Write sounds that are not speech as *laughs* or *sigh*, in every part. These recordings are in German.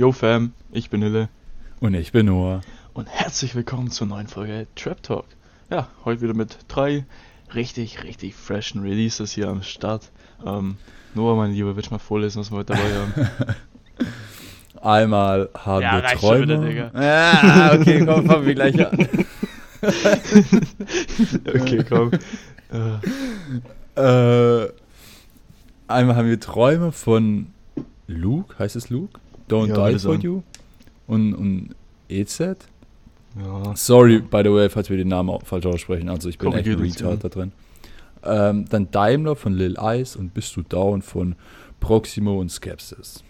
Yo Fam, ich bin Hille Und ich bin Noah. und herzlich willkommen zur neuen Folge Trap Talk. Ja, heute wieder mit drei richtig, richtig freshen Releases hier am Start. Ähm, Noah, mein Lieber, willst du mal vorlesen, was wir heute dabei haben? *laughs* Einmal haben Ja, wir reicht schon Träume. wieder. Ja, okay, komm, fangen wir gleich an. *laughs* okay, komm. Äh, einmal haben wir Träume von Luke, heißt es Luke? Don't Ja, Die For. You. Und, und EZ. ja, Sorry, by the way, falls wir den Namen falsch aussprechen. Also ich bin echt ein Retard da drin. Ähm, dann Daimler von Lil Ice und Bist du Down von Proximo und Skepsis.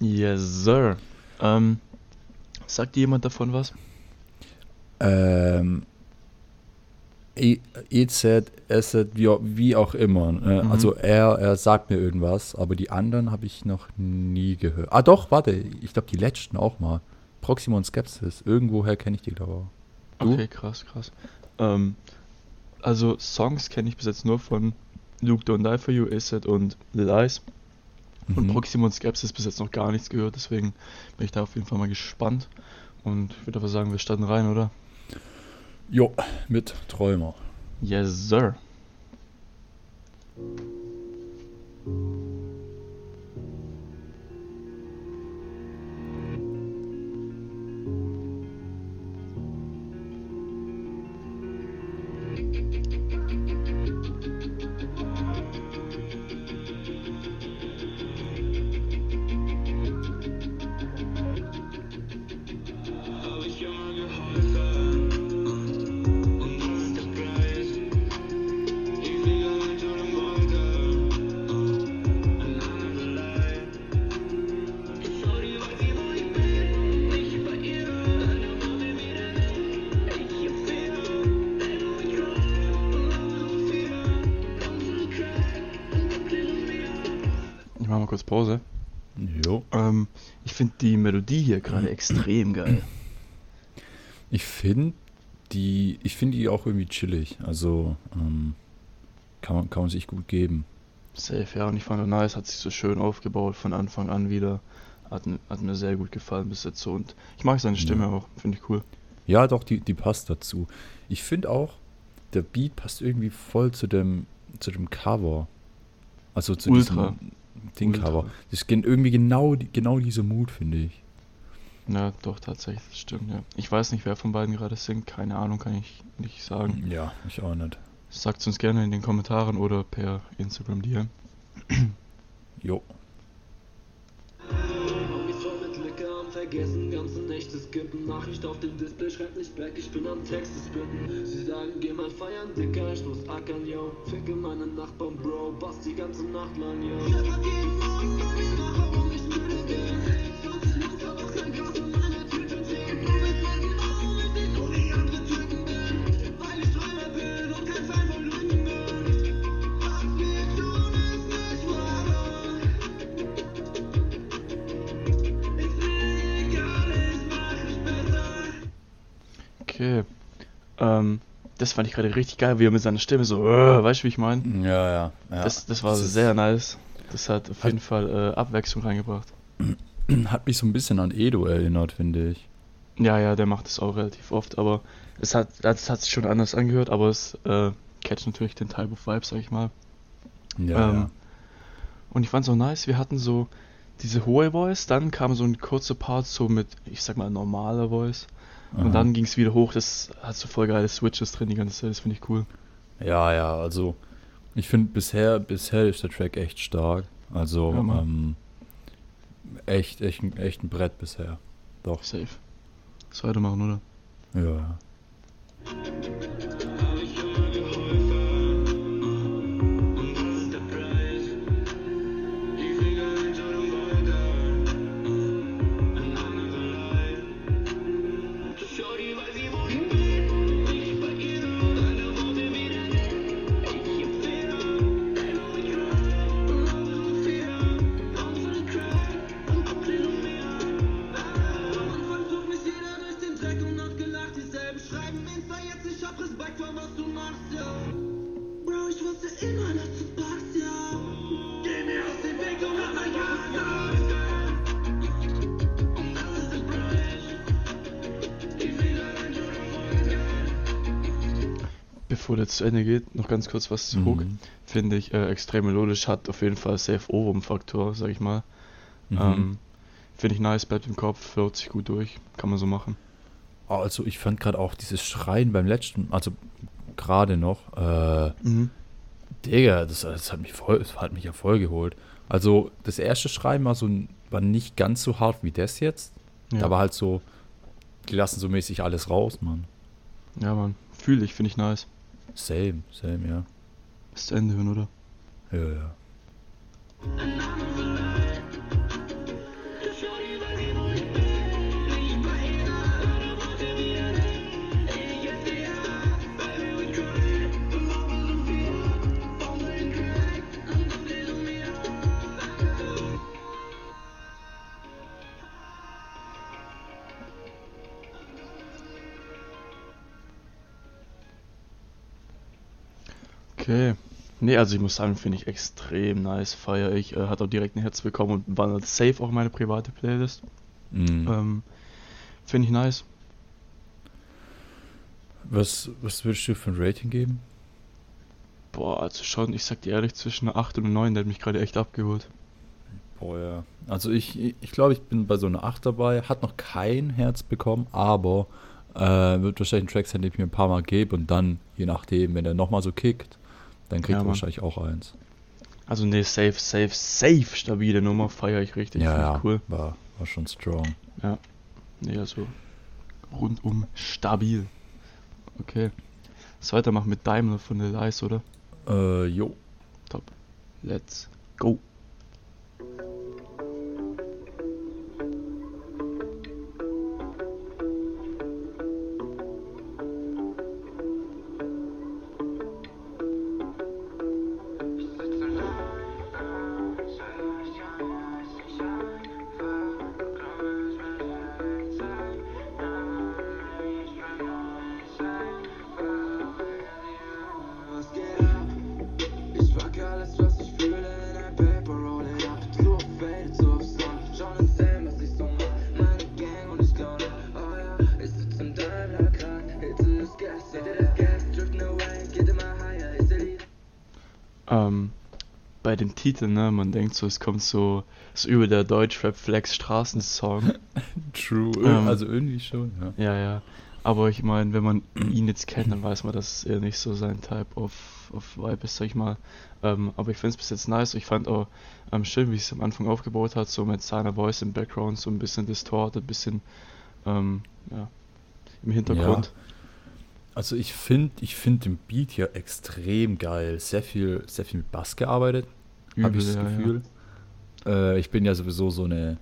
yes, sir. Ähm, sagt dir jemand davon was? Ähm, EZ, SZ, wie, wie auch immer. Äh, Mhm. Also er, er sagt mir irgendwas, aber die anderen habe ich noch nie gehört. Ah doch, warte, ich glaube die letzten auch mal. Proximo und Skepsis, irgendwoher kenne ich die, glaube ich. Okay, krass, krass. Ähm, also Songs kenne ich bis jetzt nur von Luke Don't Die For You, Acid und Lil Ice. Von Mhm. Proximo und Skepsis bis jetzt noch gar nichts gehört, deswegen bin ich da auf jeden Fall mal gespannt. Und ich würde aber sagen, wir starten rein, oder? Jo, mit Träumer. Yes, sir. Pause. Jo. Ähm, ich finde die Melodie hier gerade extrem geil. Ich finde die, ich finde die auch irgendwie chillig. Also ähm, kann, man, kann man sich gut geben. Safe, ja, und ich fand auch nice, hat sich so schön aufgebaut von Anfang an wieder. Hat, hat mir sehr gut gefallen bis jetzt so. Und ich mag seine Stimme Ja. auch, finde ich cool. Ja, doch, die, die passt dazu. Ich finde auch, der Beat passt irgendwie voll zu dem, zu dem Cover. Also zu Ultra. diesem Ding-Cover. Das ist gen- irgendwie genau, genau diese Mut, finde ich. Ja, doch, tatsächlich, das stimmt, ja. Ich weiß nicht, wer von beiden gerade singt, keine Ahnung, kann ich nicht sagen. Ja, ich auch nicht. Sagt uns gerne in den Kommentaren oder per Instagram DM. Jo. Vergessen, ganze Nächte skippen. Nachricht auf dem Display, schreibt nicht back, ich bin am Texte spitten. Sie sagen, geh mal feiern, Dicker, ich muss ackern, yo. Ficke meine Nachbarn, Bro, bass die ganze Nacht lang, yo. Ähm, das fand ich gerade richtig geil, wie er mit seiner Stimme so, äh, weißt du, wie ich meine? Ja, ja. ja. Das, das war ist- sehr nice. Das hat auf Hat- jeden Fall äh, Abwechslung reingebracht. *clears throat* Hat mich so ein bisschen an Edo erinnert, finde ich. Ja, ja, der macht es auch relativ oft, aber es hat, das hat sich schon anders angehört, aber es äh, catcht natürlich den Type of Vibe, sag ich mal. Ja, Ähm, Und ich fand's auch nice, wir hatten so diese hohe Voice, dann kam so ein kurzer Part so mit, ich sag mal, normaler Voice. Und Aha. dann ging's wieder hoch, das hat so voll geile Switches drin die ganze Zeit, das finde ich cool. Ja, ja, also ich finde bisher, bisher ist der Track echt stark. Also Ja, ähm, echt, echt, ein- echt ein Brett bisher. Doch. Safe. Lass weitermachen, oder? Ja. Bevor der zu Ende geht, noch ganz kurz was zu Hook. Mhm. Finde ich äh, extrem melodisch, hat auf jeden Fall safe Ohrwurm-Faktor, sag ich mal. Mhm. Ähm, Finde ich nice, bleibt im Kopf, float sich gut durch, kann man so machen. Also ich fand gerade auch dieses Schreien beim letzten, also gerade noch, äh, Digga, das, das, hat mich voll, das hat mich ja voll geholt. Also das erste Schreien war so war nicht ganz so hart wie das jetzt. Ja, Da war halt so, die lassen so mäßig alles raus, Mann. ja man, fühle ich, finde ich nice. Same, same, ja. Bis zu Ende hören, oder? Ja, ja. Okay. Nee, also ich muss sagen, finde ich extrem nice, feiere ich. Äh, hat auch direkt ein Herz bekommen und wandert safe auch in meine private Playlist. Mhm. Ähm, finde ich nice. Was, was würdest du für ein Rating geben? Boah, also schon, ich sag dir ehrlich, zwischen einer 8 und einer 9, der hat mich gerade echt abgeholt. Boah, ja. Also ich, ich glaube, ich bin bei so einer 8 dabei. Hat noch kein Herz bekommen, aber äh, wird wahrscheinlich ein Track sein, den ich mir ein paar Mal gebe und dann, je nachdem, wenn er nochmal so kickt, dann kriegt Ja, er wahrscheinlich auch eins. Also nee, safe, safe, safe stabile Nummer, feiere ich richtig, ja, ja, cool. War, war schon strong. Nee, also rundum stabil. Okay. Lass weitermachen mit Daimler von der Lice, oder? Äh, jo. Top. Let's go. Titel, ne, man denkt so, es kommt so, so über der Deutschrap Flex Straßensong. *laughs* True. Ähm. also irgendwie schon, ja. ja, ja. Aber ich meine, wenn man ihn jetzt kennt, dann weiß man, dass er nicht so sein Type of, of Vibe ist, sag ich mal. Ähm, aber ich finde es bis jetzt nice. Ich fand auch ähm, schön, wie es am Anfang aufgebaut hat, so mit seiner Voice im Background, so ein bisschen distorted, ein bisschen ähm, ja, im Hintergrund. Also ich finde ich find den Beat hier extrem geil. Sehr viel, sehr viel mit Bass gearbeitet, habe ich das ja, ja. Gefühl. Äh, ich bin ja sowieso so eine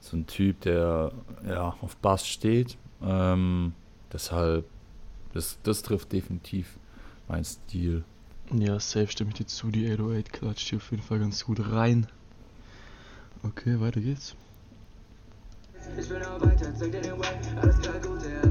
so ein Typ, der ja auf Bass steht. Ähm, deshalb, das, das trifft definitiv mein Stil. Ja, safe stimme ich dir zu. Die 808 klatscht hier auf jeden Fall ganz gut rein. Okay, weiter geht's. Ich bin auch weiter, zeig dir den Way. Alles klar, gut, ja,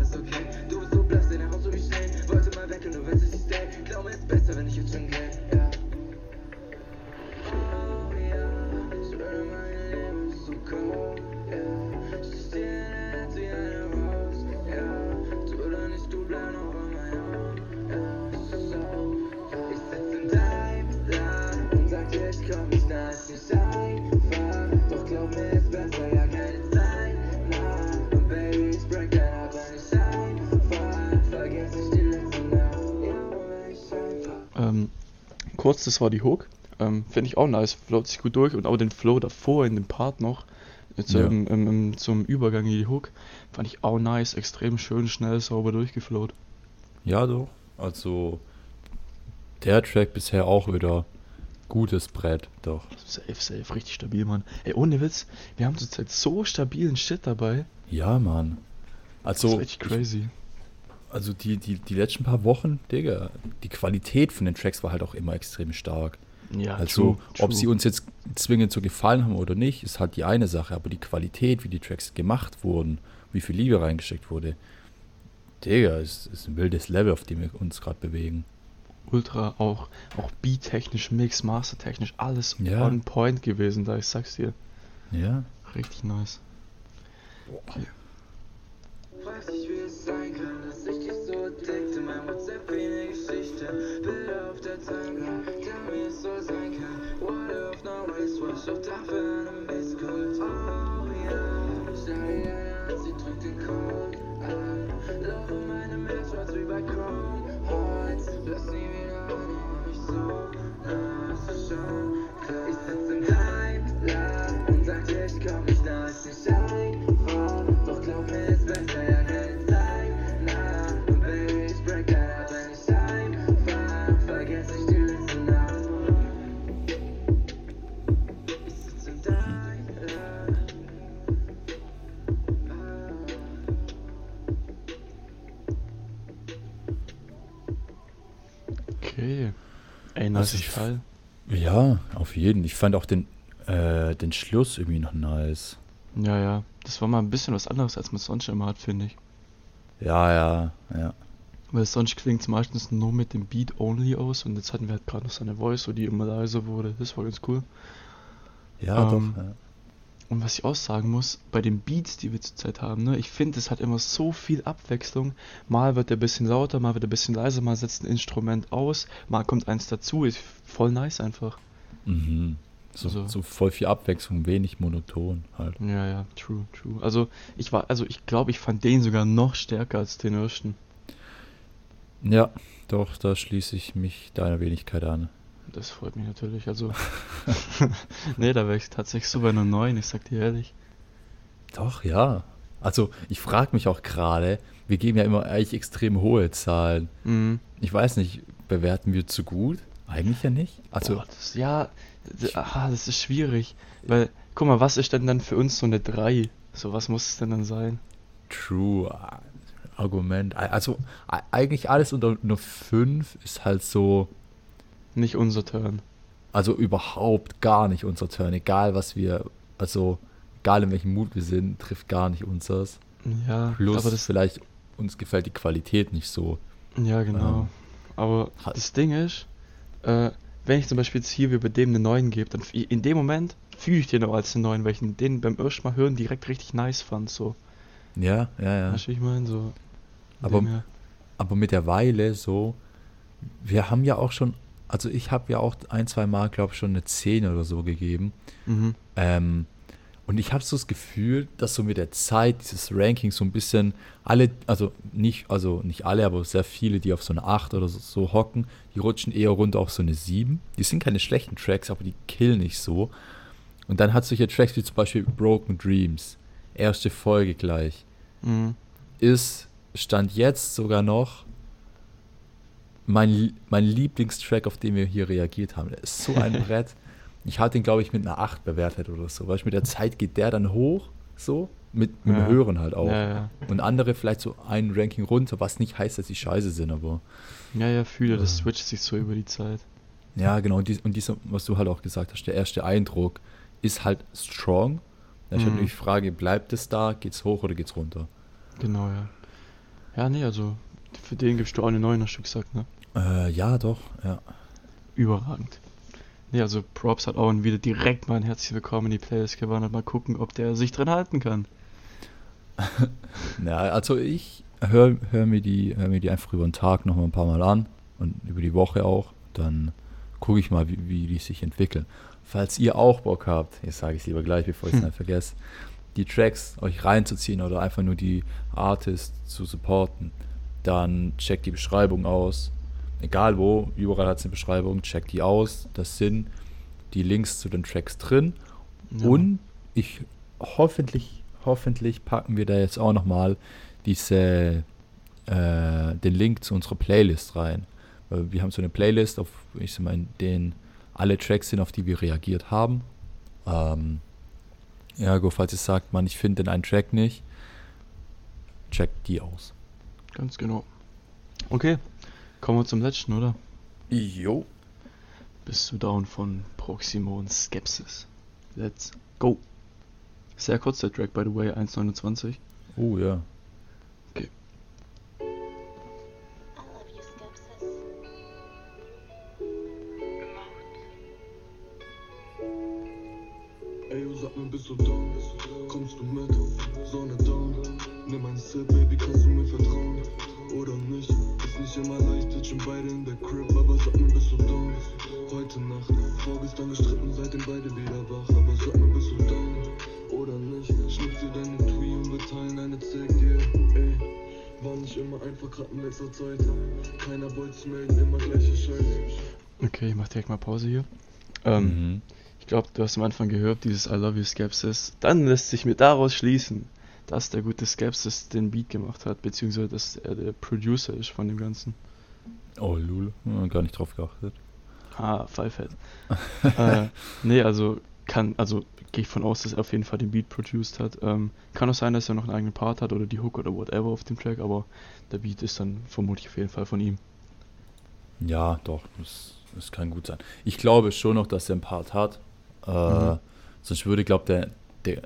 kurz, das war die Hook. Ähm, Finde ich auch nice, float sich gut durch und auch den Flow davor in dem Part noch, jetzt Ja. im, im, zum Übergang in die Hook, fand ich auch nice, extrem schön, schnell, sauber durchgeflowt. Ja, doch. Also der Track bisher auch wieder gutes Brett, doch. Safe, safe, richtig stabil, Mann. Ey, ohne Witz, wir haben zurzeit so stabilen Shit dabei. Ja, Mann. Das Also, ist richtig crazy. Also die, die, die letzten paar Wochen, Digga, die Qualität von den Tracks war halt auch immer extrem stark. Ja, Also, true, ob true. sie uns jetzt zwingend so gefallen haben oder nicht, ist halt die eine Sache, aber die Qualität, wie die Tracks gemacht wurden, wie viel Liebe reingesteckt wurde, Digga, ist, ist ein wildes Level, auf dem wir uns gerade bewegen. ultra auch, auch beat-technisch, Mix, Master-technisch, alles Ja. on point gewesen, da ich sag's dir. Ja. Richtig nice. Okay. Ich Also ich- Fall. Ja, auf jeden. Ich fand auch den, äh, den Schluss irgendwie noch nice. Ja, ja. Das war mal ein bisschen was anderes, als man sonst immer hat, finde ich. Ja, ja, ja. Weil sonst klingt es meistens nur mit dem Beat only aus und jetzt hatten wir halt gerade noch so eine Voice, so die immer leiser wurde. Das war ganz cool. Ja, Ähm, doch. Ja. Und was ich auch sagen muss, bei den Beats, die wir zurzeit haben, ne, ich finde, es hat immer so viel Abwechslung. Mal wird er ein bisschen lauter, mal wird er ein bisschen leiser, mal setzt ein Instrument aus, mal kommt eins dazu. Ist voll nice einfach. Mhm. So, Also- so voll viel Abwechslung, wenig monoton halt. Ja, ja, true, true. Also ich war, also ich glaube, ich fand den sogar noch stärker als den ersten. Ja, doch, da schließe ich mich deiner Wenigkeit an. Das freut mich natürlich. Also, *laughs* nee, da wäre ich tatsächlich so bei einer 9, ich sag dir ehrlich. Doch, ja. Also, ich frage mich auch gerade, wir geben ja immer eigentlich extrem hohe Zahlen. Mhm. Ich weiß nicht, bewerten wir zu gut? Eigentlich ja nicht. Also, Boah, das, ja, d- aha, das ist schwierig. Weil, guck mal, was ist denn dann für uns so eine 3? So, was muss es denn dann sein? true äh, Argument. Also, e- eigentlich alles unter nur 5 ist halt so, Nicht unser Turn. also überhaupt gar nicht unser Turn. Egal, was wir, also, egal in welchem Mut wir sind, trifft gar nicht unseres. Ja, Plus, aber das, vielleicht, uns gefällt die Qualität nicht so. ja, genau. Ähm, aber hat- das Ding ist, äh, wenn ich zum Beispiel jetzt hier wie bei dem eine 9 gebe, dann in dem Moment fühle ich den auch als eine 9, weil ich den beim ersten Mal hören direkt richtig nice fand, so. Ja, ja, ja. Weißt du, ich meine? So. Aber-. Aber mit der Weile so, wir haben ja auch schon, also ich habe ja auch ein, zwei Mal, glaube ich, schon eine 10 oder so gegeben. Mhm. Ähm, und ich habe so das Gefühl, dass so mit der Zeit dieses Ranking so ein bisschen alle, also nicht, also nicht alle, aber sehr viele, die auf so eine 8 oder so, so hocken, die rutschen eher runter auf so eine 7. Die sind keine schlechten Tracks, aber die killen nicht so. Und dann hat solche Tracks wie zum Beispiel Broken Dreams, erste Folge gleich, Mhm. ist, stand jetzt sogar noch mein, mein Lieblingstrack, auf den wir hier reagiert haben. Der ist so ein *laughs* Brett. Ich hatte ihn, glaube ich, mit einer 8 bewertet oder so. Weil mit der Zeit geht der dann hoch, so, mit, mit Ja. dem Hören halt auch. Ja, ja. Und andere vielleicht so ein Ranking runter, was nicht heißt, dass sie scheiße sind, aber Ja, ja, fühle, das switcht sich so über die Zeit. ja, genau. Und, dies, und dieser, was du halt auch gesagt hast, der erste Eindruck ist halt strong. Dann ist halt Mhm. nur die Frage, bleibt es da, geht's hoch oder geht's runter? Genau, ja. Ja, nee, also für den gibst du auch eine 9, hast du gesagt, ne? Äh, ja, doch, ja. Überragend. Nee, also Props hat Owen wieder direkt mal ein herzlich willkommen in die Playlist gewandert. Mal gucken, ob der sich drin halten kann. *laughs* Ja, also ich höre hör mir, die- hör mir die einfach über den Tag noch mal ein paar Mal an und über die Woche auch. Dann gucke ich mal, wie, wie die sich entwickeln. Falls ihr auch Bock habt, jetzt sage ich es lieber gleich, bevor ich es *laughs* Hm. nicht vergesse, die Tracks euch reinzuziehen oder einfach nur die Artists zu supporten, dann checkt die Beschreibung aus. Egal wo, überall hat es eine Beschreibung, checkt die aus. Das sind die Links zu den Tracks drin. Ja. Und ich hoffentlich, hoffentlich packen wir da jetzt auch nochmal diese äh, den Link zu unserer Playlist rein. Weil wir haben so eine Playlist, auf ich in denen alle Tracks sind, auf die wir reagiert haben. Ähm, ja, go, falls ihr sagt, man, ich finde den einen Track nicht, checkt die aus. Ganz genau. Okay, kommen wir zum letzten, oder? Jo. Bist du down von Proximo und Skepsis? Let's go. Sehr kurz der Track, by the way, 1,29. Oh ja. War nicht immer einfach, grad in letzter Zeit. Keiner wollte sich melden, immer gleiche Scheiße. Okay, ich mach direkt mal Pause hier. Ähm, Mhm. Ich glaube, du hast am Anfang gehört, dieses I Love You Skepsis. Dann lässt sich mir daraus schließen, dass der gute Skepsis den Beat gemacht hat, beziehungsweise dass er der Producer ist von dem Ganzen. Oh, Lul. Gar nicht drauf geachtet. Ah, Pfeifett. *laughs* äh, nee, also kann, also gehe ich von aus, dass er auf jeden Fall den Beat produced hat. Ähm, kann auch sein, dass er noch einen eigenen Part hat oder die Hook oder whatever auf dem Track, aber der Beat ist dann vermutlich auf jeden Fall von ihm. Ja, doch, das, das kann gut sein. Ich glaube schon noch, dass er einen Part hat. Äh, Mhm. Sonst würde, glaube der, der,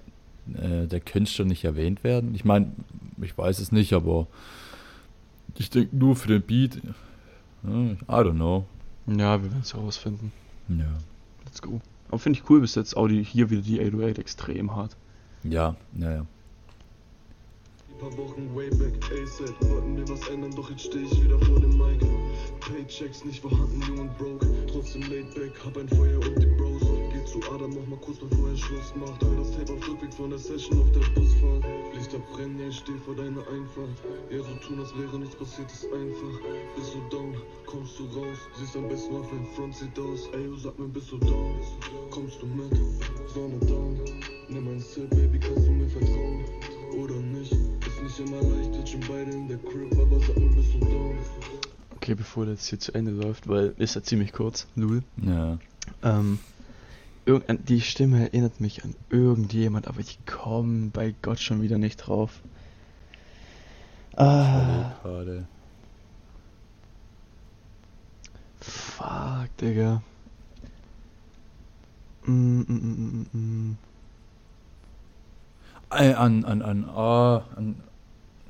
äh, der Künstler nicht erwähnt werden. Ich meine, ich weiß es nicht, aber ich denke nur für den Beat. äh, I don't know. Ja, wir werden es herausfinden. Ja. Let's go. Aber finde ich cool bis jetzt auch die, hier wieder die 808 extrem hart. Ja, ja, ja. Ein paar Wochen way back, ASAP, wollten wir was ändern, doch jetzt steh ich wieder vor dem Mic. Paychecks nicht vorhanden, jung und broke, trotzdem laid back, hab ein Feuer und die Adam noch mal kurz bevor er Schluss macht, hör das Tape auf Rückweg von der Session auf der Busfahrt. Lichter brennen, ja, ich steh vor deiner Einfahrt. Ja, so tun, als wäre nichts passiert, ist einfach. Bist du down, kommst du raus, siehst am besten auf dein Front sieht aus. Ey, yo, sag mir, bist du down, kommst du mit, Sonne down. Nimm ein Sip, Baby, kannst du mir vertrauen? Oder nicht? Ist nicht immer leicht, sitzen beide in der Crib, aber sag mir, bist du down? Okay, bevor das hier zu Ende läuft, weil ist ja ziemlich kurz, Lul. Ja. Ähm, irgendein, die Stimme erinnert mich an irgendjemand, aber ich komme bei Gott schon wieder nicht drauf. Ah, Gerade. fuck, Digga. Mm, mm, mm, mm, mm. Äh, An, an, an, ah, an,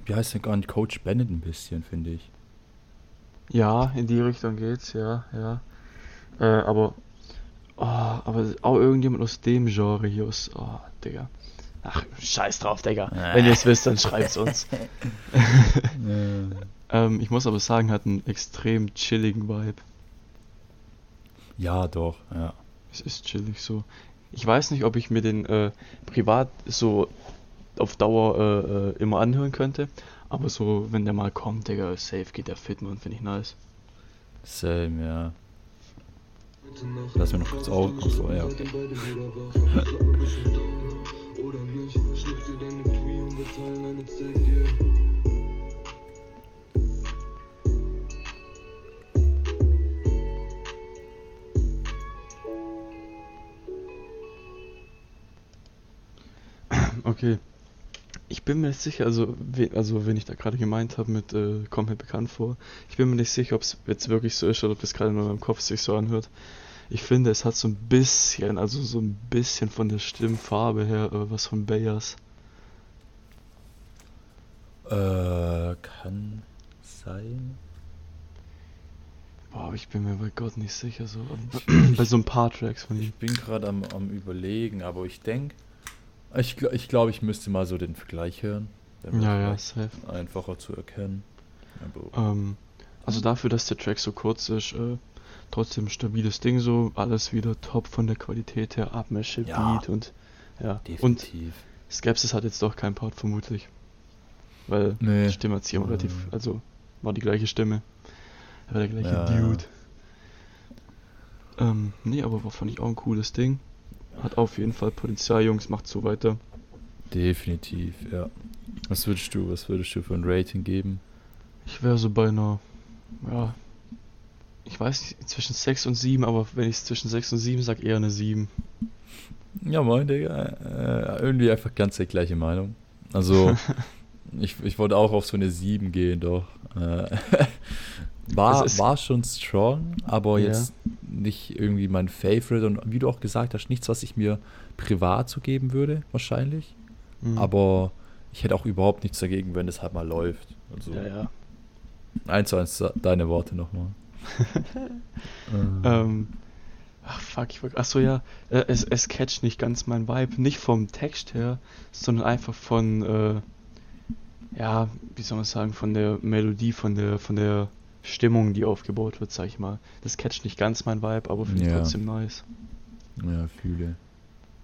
wie heißt der nicht, Coach Bennett ein bisschen, finde ich. Ja, in die Richtung geht's, ja, ja. Äh, aber, oh, aber auch irgendjemand aus dem Genre hier aus, oh, Digga. Ach, scheiß drauf, Digga. Wenn ihr es wisst, dann schreibt's uns. *laughs* *laughs* ähm, ich muss aber sagen, hat einen extrem chilligen Vibe. Ja, doch, ja. Es ist chillig so. Ich weiß nicht, ob ich mir den äh, privat so auf Dauer äh, äh, immer anhören könnte, aber so, wenn der mal kommt, Digga, safe geht der fit, man, finde ich nice. Same, ja. Lass mir noch kurz auf- ach so, ja, okay. Ich bin mir nicht sicher, also, we, also wenn ich da gerade gemeint habe mit, äh, kommt mir bekannt vor, ich bin mir nicht sicher, ob es jetzt wirklich so ist oder ob das gerade nur in meinem Kopf sich so anhört. Ich finde, es hat so ein bisschen, also so ein bisschen von der Stimmfarbe her, äh, was von Bayers. Äh, kann sein. Boah, ich bin mir bei Gott nicht sicher, so. *clears throat* bei so ein paar Tracks von ihm. Ich bin gerade am, am überlegen, aber ich denke, ich, gl- ich glaube, ich müsste mal so den Vergleich hören. Ja, ja, safe. Einfacher zu erkennen. Ähm, also dafür, dass der Track so kurz ist, äh, trotzdem stabiles Ding so, alles wieder top von der Qualität her, Abmische, Ja. Beat und ja. Und definitiv. Skepsis hat jetzt doch keinen Part vermutlich. Weil Nee. die Stimme hat sich ja relativ, Mhm. also war die gleiche Stimme. Er war der gleiche Ja, ja. Dude. Ähm, nee, aber war, fand ich auch ein cooles Ding. Hat auf jeden Fall Potenzial, Jungs, macht so weiter. Definitiv, ja. Was würdest du, was würdest du für ein Rating geben? Ich wäre so bei einer, ja, ich weiß nicht, zwischen 6 und 7, aber wenn ich es zwischen 6 und 7 sag, eher eine 7. Ja, moin, Digga. Äh, irgendwie einfach ganz die gleiche Meinung. Also, *laughs* ich, ich wollte auch auf so eine 7 gehen, doch. Äh, *laughs* war, war schon strong, aber Ja. jetzt nicht irgendwie mein Favorite und wie du auch gesagt hast, nichts, was ich mir privat so geben würde, wahrscheinlich. Mhm. Aber ich hätte auch überhaupt nichts dagegen, wenn es halt mal läuft. Also, Ja, ja. eins zu eins deine Worte nochmal. *laughs* Ähm, ach fuck, ich wollte. Achso, ja. Äh, es, es catcht nicht ganz mein Vibe. Nicht vom Text her, sondern einfach von, äh, ja, wie soll man sagen, von der Melodie, von der, von der Stimmung, die aufgebaut wird, sag ich mal. Das catcht nicht ganz mein Vibe, aber finde ich Ja. trotzdem nice. Ja, fühle.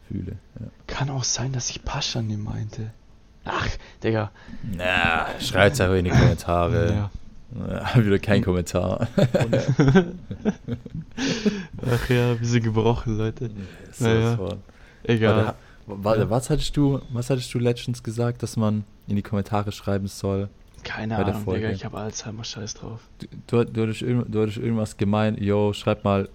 Fühle, ja. Kann auch sein, dass ich Paschan den meinte. Ach, Digga. Na, schreibt's einfach in die Kommentare. Ja. Ja, *laughs* wieder kein Kommentar. *laughs* Ach ja, wir sind gebrochen, Leute. So Naja. von. Egal. Warte, was hattest du, was hattest du letztens gesagt, dass man in die Kommentare schreiben soll? Keine Ahnung, Folge. Digga, ich habe Alzheimer scheiß drauf. Du, du, du, hattest, irgend- du hattest irgendwas gemeint, yo, schreib mal,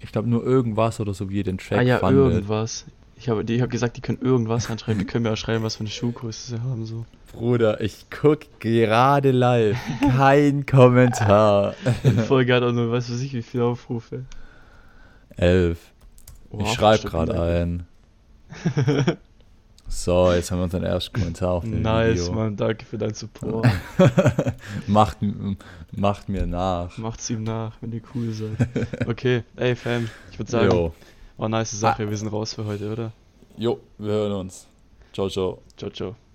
ich glaube nur irgendwas oder so, wie ihr den Track ah ja, fandet. irgendwas. Ich habe ich hab gesagt, die können irgendwas anschreiben. Die können mir auch schreiben, was für eine Schuhgröße sie haben. So. Bruder, ich guck gerade live. Kein *laughs* Kommentar. Die Folge hat auch nur, weiß was ich, wie viele Aufrufe. Elf. Wow, ich schreibe gerade ein. *laughs* So, jetzt haben wir unseren ersten Kommentar auf dem Nice, Video. Mann, danke für deinen Support. *laughs* macht, macht mir nach. Macht's ihm nach, wenn ihr cool seid. Okay, ey Fam, ich würde sagen, Jo. War nice Sache, wir sind raus für heute, oder? jo, wir hören uns. Ciao, ciao. Ciao, ciao.